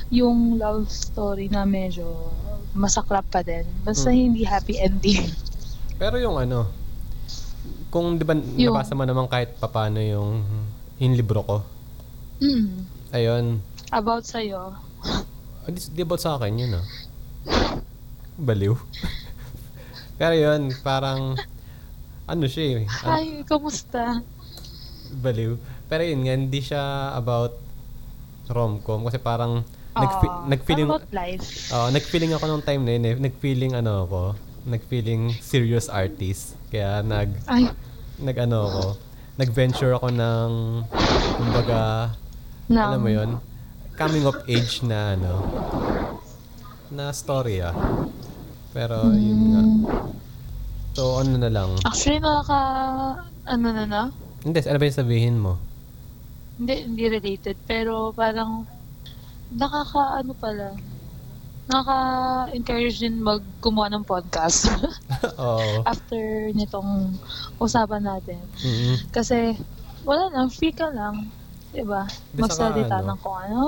B: yung love story na medyo masaklap pa din. Basta
A: Mm.
B: hindi happy ending.
A: Pero yung ano, kung di ba
B: Yung-
A: nabasa mo naman kahit papano yung Yung libro ko.
B: Mm.
A: Ayun.
B: About sa'yo.
A: Ah, Di, di about sa akin yun ah. Baliw. Pero yun, parang ano siya eh. an-
B: Ay, kamusta?
A: baliw. Pero yun nga, hindi siya about rom-com kasi parang
B: Ah,
A: nag-feeling
B: About life.
A: oh, nag-feeling ako nung time na yun eh. Nag-feeling ano ako, nag-feeling serious artist. Kaya nag
B: Ay,
A: nag ano ako, nag-venture ako ng kumbaga
B: na.
A: alam mo yun, coming of age na ano, na story ah. Pero yun nga.
B: Mm,
A: So ano na lang.
B: Actually, nakaka... Ano na na?
A: Hindi, ano ba yung sabihin mo?
B: Hindi, hindi related. Pero parang... Nakaka... Ano pala? Nakaka-encourage din mag gumawa ng podcast.
A: Oo.
B: After nitong usapan natin.
A: mm
B: Kasi, wala lang, free ka lang. Diba? Magsalita
A: ano,
B: ng kung ano.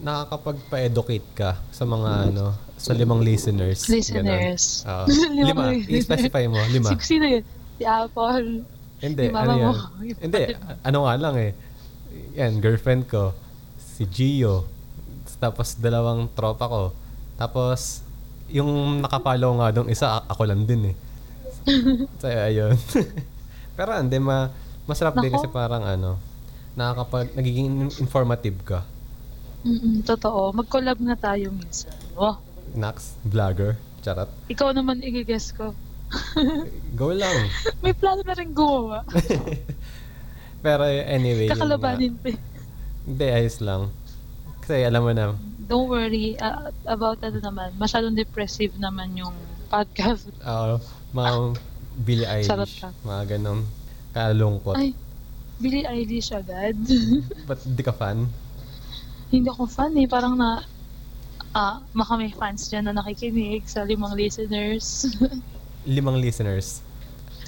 A: Nakakapagpa-educate ka sa mga ano, sa limang listeners.
B: Listeners. Limang
A: lima. I-specify mo. Lima.
B: Si- Sino yun? Si Apple.
A: Hindi,
B: Yung
A: ano yan? Hindi, ano nga lang eh. Yan, girlfriend ko. Si Gio. Tapos dalawang tropa ko. Tapos, yung nakapollow nga dong isa, ako lang din eh. so, ayun. Pero hindi, ma masarap din
B: Nako.
A: kasi parang ano, nakakapag, nagiging informative ka.
B: Mm-mm, totoo. Mag-collab na tayo minsan. Oh,
A: Nax, vlogger, charot.
B: ikaw naman i-guess ko.
A: Go lang.
B: May plano na rin gumawa.
A: Pero anyway.
B: Kakalabanin pa. eh.
A: Hindi, ayos lang. Kasi alam mo na,
B: Don't worry uh, about ano naman. Masyadong depressive naman yung podcast.
A: uh, mga Billie Eilish, mga ganong kalungkot.
B: Ay, Billie Eilish agad.
A: Ba't di ka fan?
B: Hindi ako fan eh. Parang na, ah, baka may fans dyan na nakikinig sa limang listeners.
A: Limang listeners.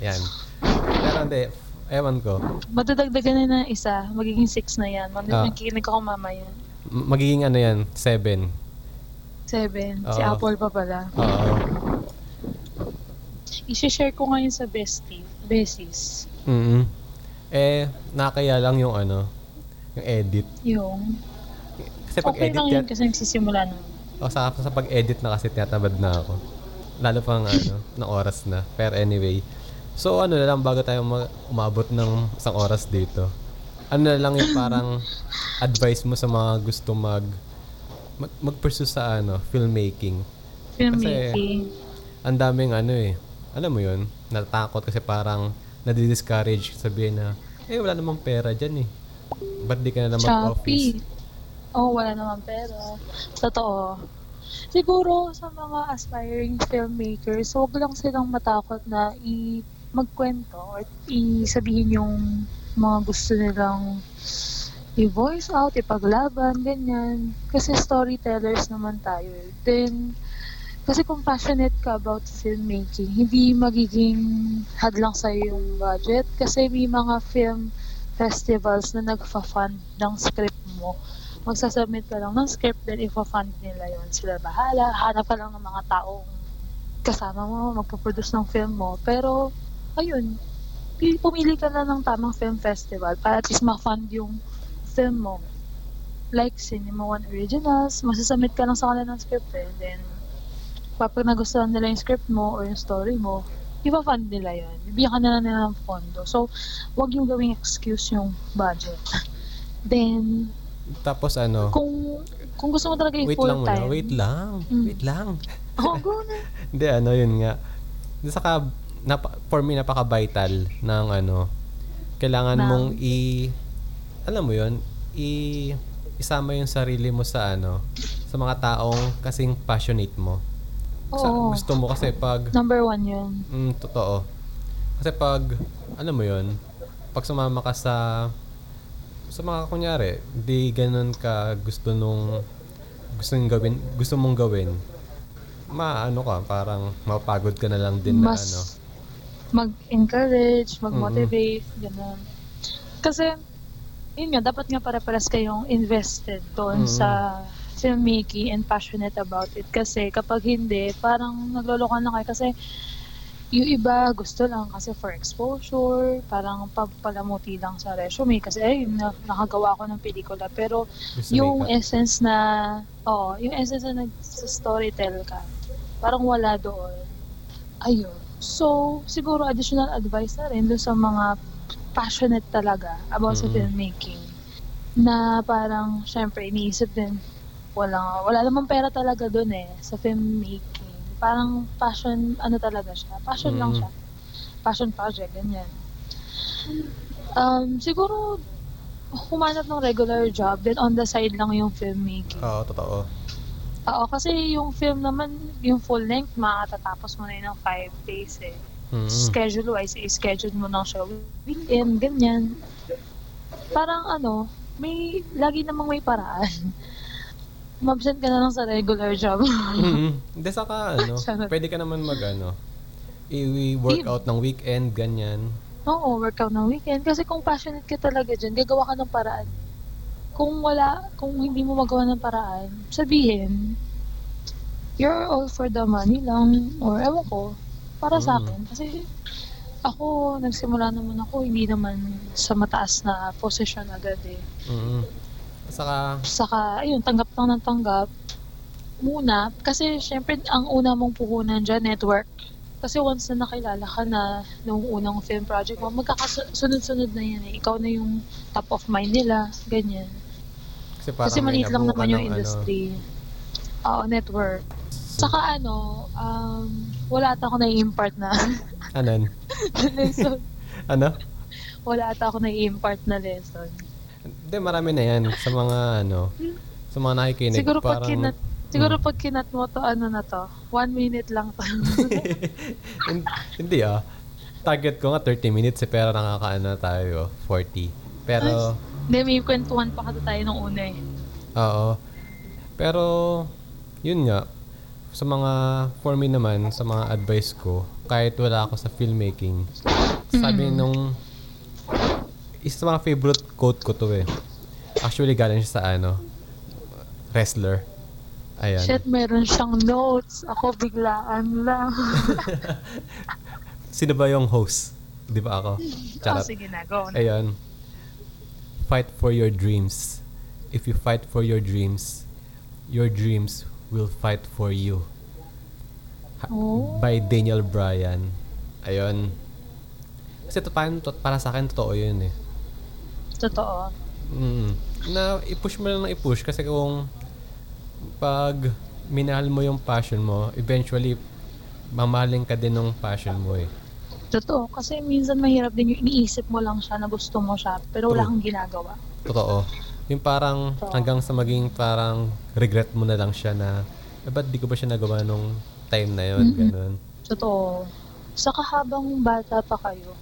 A: Yan. Pero hindi, ewan ko.
B: Madadagdagan na ng isa. Magiging six na yan. Mag-
A: Ah.
B: Makikinig ako mamaya.
A: Magiging ano yan, seven.
B: Seven. Si
A: Oo.
B: Apple pa pala.
A: Oo.
B: I-share ko ngayon sa bestie. Besies.
A: mm Eh, nakakaya lang yung ano, yung edit.
B: Yung,
A: Kasi pag
B: okay
A: edit
B: lang
A: yan,
B: yun kasi nagsisimula na.
A: o sa, sa pag-edit na kasi tinatamad na ako. Lalo pang ano, ng oras na. Pero anyway. So ano na lang bago tayo ma- umabot ng isang oras dito. Ano lang yung parang advice mo sa mga gusto mag mag- mag-pursue sa ano, filmmaking.
B: Filmmaking.
A: Ang daming ano eh. Alam mo yun, natatakot kasi parang nadi-discourage sabihin na eh wala namang pera dyan eh. Ba't di ka na mag-office?
B: Shopee. Oh, wala naman pera. Totoo. Siguro sa mga aspiring filmmakers, huwag lang silang matakot na i magkwento or i-sabihin yung mga gusto nilang i-voice out, ipaglaban, ganyan. Kasi storytellers naman tayo. eh. Then, kasi kung passionate ka about filmmaking, hindi magiging hadlang sa'yo yung budget. Kasi may mga film festivals na nagfa-fund ng script mo. Magsasubmit ka lang ng script, then ifa-fund nila yon Sila bahala. Hanap ka lang ng mga taong kasama mo, magpo-produce ng film mo. Pero, ayun, pumili ka na ng tamang film festival para at least ma-fund yung film mo. Like Cinema One Originals, masasubmit ka lang sa kanila ng script eh. Then, kapag nagustuhan nila yung script mo or yung story mo, ipa-fund nila yun. Bibigyan ka nila nila ng pondo. So, wag yung gawing excuse yung budget. Then,
A: Tapos ano,
B: kung kung gusto mo talaga yung
A: wait lang
B: full
A: muna,
B: time.
A: wait lang,
B: Mm.
A: wait lang.
B: Oh, go na.
A: Hindi, ano yun nga. Saka, napa, for me, napaka-vital ng ano, kailangan
B: Ng-
A: mong i, alam mo yun, i, isama yung sarili mo sa ano, sa mga taong kasing passionate mo. Sa,
B: Oo.
A: gusto mo kasi pag,
B: Number one yun.
A: mm, totoo. Kasi pag, alam mo yun, pag sumama ka sa, sa mga kunyari, di ganun ka gusto nung, gusto nung gawin, gusto mong gawin, maano ka, parang mapagod ka na lang din na
B: Mas
A: ano.
B: Mag-encourage, mag-motivate, ganun. Kasi, yun nga, dapat nga para-paras kayong invested doon
A: Mm.
B: sa filmmaking and passionate about it. Kasi kapag hindi, parang naglolokohan na kayo. Kasi yung iba gusto lang kasi for exposure, parang pagpalamuti lang sa resume kasi ay na, nakagawa ako ng pelikula pero
A: Gusto
B: yung essence na oh, yung essence na sa storytell ka, parang wala doon. Ayun. So, siguro additional advice na rin sa mga passionate talaga about sa
A: Mm.
B: filmmaking na parang syempre iniisip din wala wala namang pera talaga doon eh sa filmmaking. Parang passion ano talaga siya. Passion lang
A: Mm.
B: siya. Passion project ganyan. Um, siguro humanap ng regular job then on the side lang yung filmmaking.
A: Oo, totoo.
B: Oo, kasi yung film naman, yung full length, makatatapos mo na yun ng 5 days eh.
A: Mm.
B: Schedule-wise, i-schedule mo lang siya weekend, ganyan. Parang ano, may, lagi namang may paraan. Mabsent ka na lang sa regular job.
A: Mm. Hindi, saka ano, pwede ka naman mag ano, i-workout ng weekend, ganyan.
B: Oo, workout ng weekend. Kasi kung passionate ka talaga dyan, gagawa ka ng paraan. Kung wala, kung hindi mo magawa ng paraan, sabihin, you're all for the money lang, or ewan ko, para sa
A: Mm.
B: akin. Kasi ako, nagsimula naman ako, hindi naman sa mataas na position agad eh.
A: Mm. Saka,
B: Saka, ayun, tanggap lang ng tanggap. Muna, kasi syempre, ang una mong puhunan dyan, network. Kasi once na nakilala ka na nung unang film project mo, magkakasunod-sunod na yan eh. Ikaw na yung top of mind nila, ganyan.
A: Kasi parang
B: Kasi maliit lang naman yung
A: ng ano,
B: industry. Oo, network. Saka ano, um, wala ata ako na-impart na
A: anan?
B: lesson.
A: Ano?
B: Wala ata ako na-impart na lesson.
A: Hindi, marami na yan sa mga ano, sa mga nakikinig.
B: Siguro pag
A: parang,
B: kinat, siguro pag kinat mo to, ano na to, one minute lang to.
A: Hin- Hindi ah. Target ko nga 30 minutes eh, pero nakakaano na tayo, 40. Pero,
B: Hindi, may kwentuhan pa kasi tayo nung una eh.
A: oo. Pero, yun nga, sa mga, for me naman, sa mga advice ko, kahit wala ako sa filmmaking, sabi
B: Mm.
A: nung, isa sa mga favorite quote ko to eh. Actually, galing siya sa ano, wrestler. Ayan.
B: Shit, meron siyang notes. Ako biglaan lang.
A: Sino ba yung host? Di ba ako?
B: oh,
A: Charot.
B: sige na, go na.
A: Ayun. Fight for your dreams. If you fight for your dreams, your dreams will fight for you. Ha-
B: Oh.
A: By Daniel Bryan. Ayun. Kasi to, para, to, para sa akin, totoo yun eh.
B: Totoo.
A: Mm. Na i-push mo lang ng i-push kasi kung pag minahal mo yung passion mo, eventually mamahalin ka din ng passion mo eh.
B: Totoo. Kasi minsan mahirap din yung iniisip mo lang siya na gusto mo siya, pero wala
A: True.
B: kang ginagawa.
A: Totoo. Yung parang
B: Oo.
A: hanggang sa maging parang regret mo na lang siya na eh, ba't di ko ba siya nagawa nung time na yon
B: Mm-mm.
A: ganun.
B: Totoo. Saka habang bata pa kayo,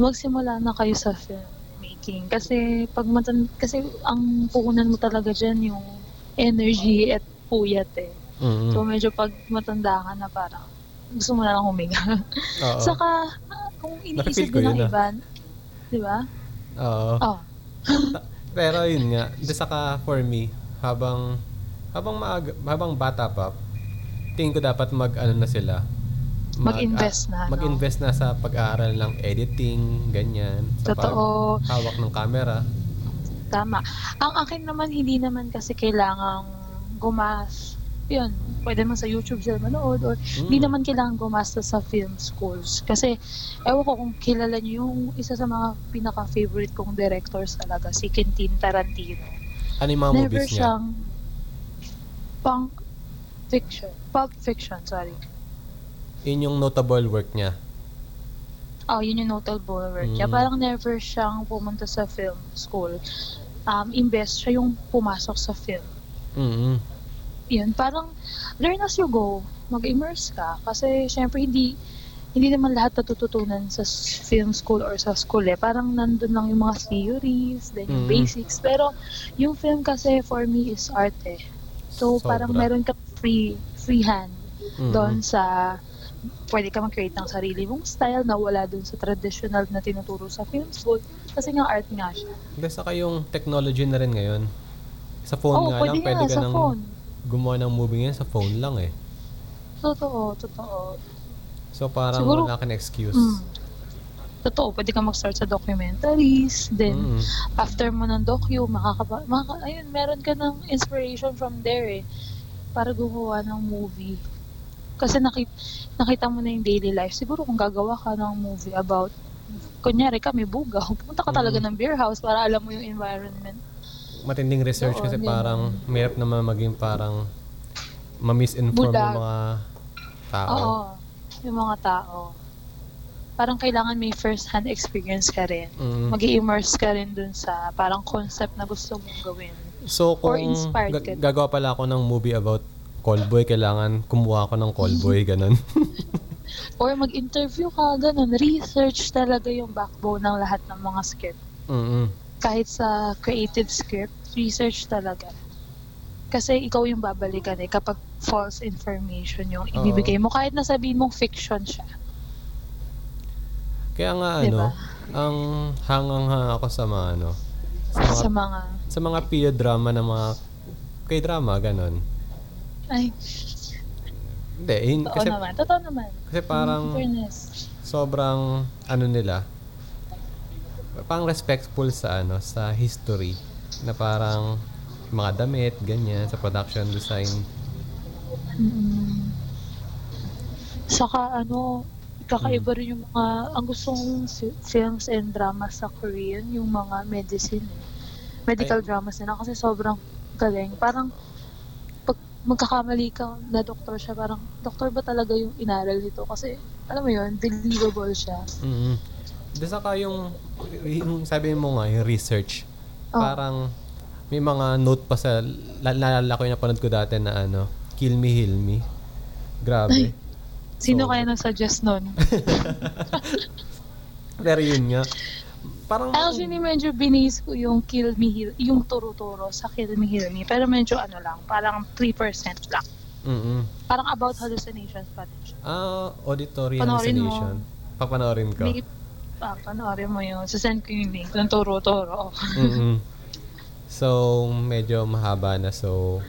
B: magsimula na kayo sa filmmaking. Kasi pag matan kasi ang puhunan mo talaga dyan yung energy at puyat eh.
A: Mm.
B: So medyo pag matanda ka na parang gusto mo na lang huminga.
A: Oo.
B: Saka kung iniisip
A: ko
B: din ng
A: yun, ah.
B: iba, di ba?
A: Oo.
B: Oh,
A: Pero yun nga, di saka for me, habang habang maaga, habang bata pa, tingin ko dapat mag ano na sila. mag-
B: Mag-invest na,
A: ah,
B: no?
A: Mag-invest na sa pag-aaral ng editing, ganyan. Sa
B: totoo.
A: hawak ng camera.
B: Tama. Ang akin naman, hindi naman kasi kailangang gumas. Yun, pwede man sa YouTube sila manood or hindi
A: Mm.
B: naman kailangan gumasta sa film schools. Kasi, ewan ko kung kilala niyo yung isa sa mga pinaka-favorite kong directors talaga, si Quentin Tarantino.
A: Ano yung mga
B: Never
A: movies niya?
B: siyang punk fiction. Pulp fiction, sorry.
A: Yun yung notable work niya.
B: Oh, yun yung notable work niya.
A: Mm.
B: Parang never siyang pumunta sa film school. Um, imbes siya yung pumasok sa film.
A: mm
B: yun, parang learn as you go. Mag-immerse ka. Kasi, syempre, hindi hindi naman lahat natututunan sa film school or sa school eh. Parang nandun lang yung mga theories, then yung
A: Mm.
B: basics. Pero, yung film kasi for me is art eh. So, parang
A: Sobra.
B: meron ka free, free hand
A: Mm-mm.
B: doon sa pwede ka mag-create ng sarili mong style na wala doon sa traditional na tinuturo sa film school kasi nga art nga siya.
A: Hindi, saka yung technology na rin ngayon. Sa phone
B: Oo,
A: nga
B: pwede
A: lang, pwede
B: nga
A: ka
B: sa
A: nang
B: phone.
A: Gumawa ng movie ngayon sa phone lang eh.
B: Totoo, totoo.
A: So parang
B: Siguro-
A: wala ka na excuse.
B: Mm. Totoo, pwede ka mag-start sa documentaries, then
A: Mm.
B: after mo ng docu, makakapa, makaka, ayun, meron ka ng inspiration from there eh, para gumawa ng movie. Kasi nakita, nakita mo na yung daily life. Siguro kung gagawa ka ng movie about, kunyari kami bugaw, pumunta ka talaga
A: Mm.
B: ng beer house para alam mo yung environment.
A: Matinding research
B: Oo,
A: kasi
B: ganun.
A: parang mahirap naman maging parang ma-misinform
B: Bulag.
A: yung mga tao.
B: Oo, yung mga tao. Parang kailangan may first-hand experience ka rin.
A: Mm.
B: mag immerse ka rin dun sa parang concept na gusto mong gawin.
A: So
B: Or
A: kung
B: inspired
A: ga-
B: ka.
A: gagawa pala ako ng movie about callboy, kailangan kumuha ako ng callboy, ganun.
B: Or mag-interview ka, ganun. Research talaga yung backbone ng lahat ng mga script.
A: mm
B: Kahit sa creative script, research talaga. Kasi ikaw yung babalikan eh kapag false information yung ibibigay mo. Kahit na sabihin mong fiction siya.
A: Kaya nga
B: Diba?
A: ano, ang hangang ako sa mga ano, sa mga,
B: Sa mga,
A: sa mga period drama ng mga K-drama, ganun.
B: ay,
A: Hindi, hin-
B: totoo
A: kasi,
B: naman. Totoo naman.
A: kasi parang
B: In
A: sobrang ano nila, parang respectful sa ano, sa history na parang mga damit, ganyan, sa production design.
B: Mm. Saka ano, kakaiba rin yung mga, ang gustong fi- films and dramas sa Korean, yung mga medicine. Medical
A: Ay.
B: dramas nila kasi sobrang galing. Parang, pag magkakamali ka na doktor siya, parang, doktor ba talaga yung inaral nito? Kasi, alam mo yun, believable siya.
A: mm Di saka yung, yung sabi mo nga, yung research,
B: Oh.
A: parang may mga note pa sa, la- naalala ko yung napanood ko dati na ano, Kill Me, Heal Me. Grabe.
B: Sino
A: So-
B: kaya nag-suggest nun?
A: Pero yun nga, parang,
B: Actually, medyo binis ko yung Kill Me Heal, yung turo-turo sa Kill Me Heal Me. Pero medyo ano lang, parang 3% lang.
A: mm
B: Parang about hallucinations pa din siya.
A: Ah, auditory
B: Panoorin mo.
A: hallucination. Papanoorin ko.
B: May, ah, panoorin mo yun. Sasend ko yung link ng turo-turo.
A: mm So, medyo mahaba na. So,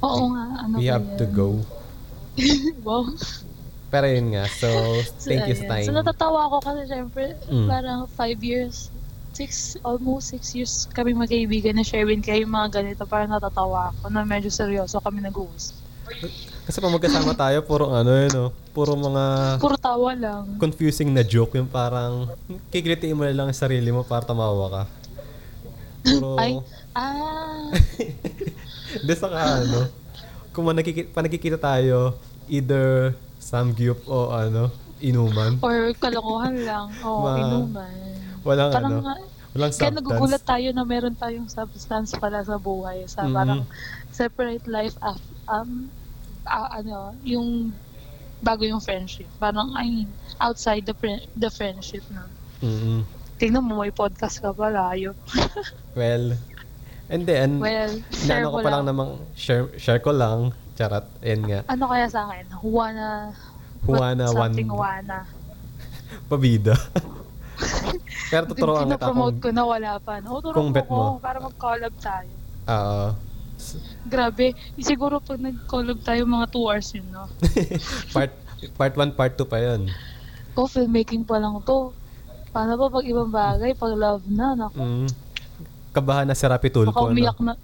B: Oo nga, ano
A: we have to
B: yan?
A: go.
B: wow.
A: Pero yun nga. So,
B: So,
A: thank you sa
B: ayun.
A: time.
B: So, natatawa ako kasi syempre,
A: Mm.
B: parang 5 years, 6, almost 6 years kami magkaibigan na Sherwin kayo yung mga ganito. Parang natatawa ako na medyo seryoso kami nag-uusap.
A: Kasi pag magkasama tayo, puro ano yun, no? Puro mga
B: Puro tawa lang.
A: confusing na joke. Yung parang, kikilitiin mo na lang ang sarili mo para tamawa ka. Puro,
B: Ay, ah,
A: Di saka ano, kung managkikita, panagkikita tayo, either samgyup o ano, inuman.
B: or kalokohan lang. Oo,
A: Ma-
B: inuman.
A: Walang
B: Parang
A: ano, walang
B: Kaya nagugulat
A: substance.
B: tayo na meron tayong substance pala sa buhay. Sa
A: Mhm.
B: parang separate life af, um, ah, ano, yung bago yung friendship. Parang, I mean, outside the the friendship na.
A: mm
B: Tingnan mo, may podcast ka pala. Ayun.
A: Well, and then,
B: well, share
A: inaano
B: ko
A: ko pa lang
B: lang.
A: namang, share, share ko lang, charat, ayan nga,
B: Ano kaya sa akin? Juana,
A: Juana, one,
B: something Juana.
A: pabida. Pero tuturuan kita
B: Pinapromote
A: kung,
B: ko na wala pa. No?
A: Kung bet
B: ko
A: mo.
B: para mag-collab tayo.
A: oo.
B: Grabe. Siguro pag nag-collab tayo, mga 2 hours yun, no?
A: part, part 1, part 2 pa yun.
B: Ko, filmmaking pa lang to. Paano ba pag ibang bagay? Pag love na, naku.
A: Mm. Kabahan na si Rapi Tulfo,
B: Baka
A: no?
B: umiyak na.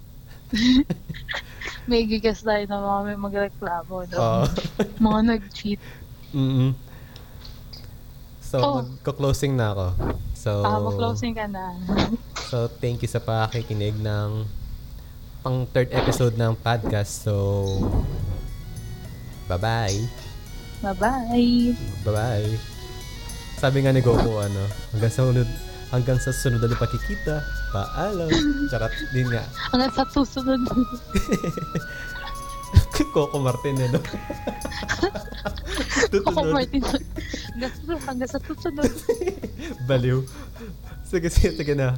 B: may gigas tayo na mga may magreklamo. No?
A: Oo.
B: mga nag-cheat.
A: mm So,
B: Oh.
A: magko-closing na ako. So,
B: Ah, mag-closing ka na.
A: so, thank you sa pakikinig ng pang third episode ng podcast. So, bye-bye.
B: Bye-bye.
A: Bye-bye. Sabi nga ni Goku, ano, hanggang sa sunod, hanggang sa sunod na pakikita, paalam. Charot, din nga.
B: Hanggang sa susunod.
A: Coco Martin, ano. Tutunod.
B: Martin. Hanggang sa susunod.
A: Baliw. Sige, sige, sige na.